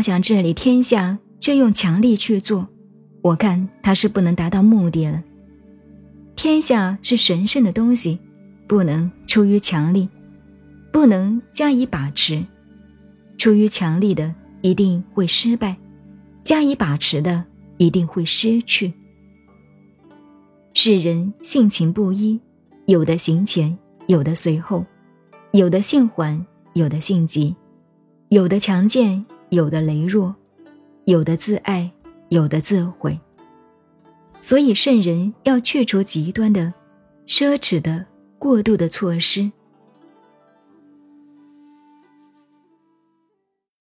要想治理天下，却用强力去做，我看他是不能达到目的了。天下是神圣的东西，不能出于强力，不能加以把持。出于强力的一定会失败，加以把持的一定会失去。世人性情不一，有的行前，有的随后，有的性缓，有的性急，有的强健，有的羸弱，有的自爱，有的自毁。所以圣人要去除极端的、奢侈的、过度的措施，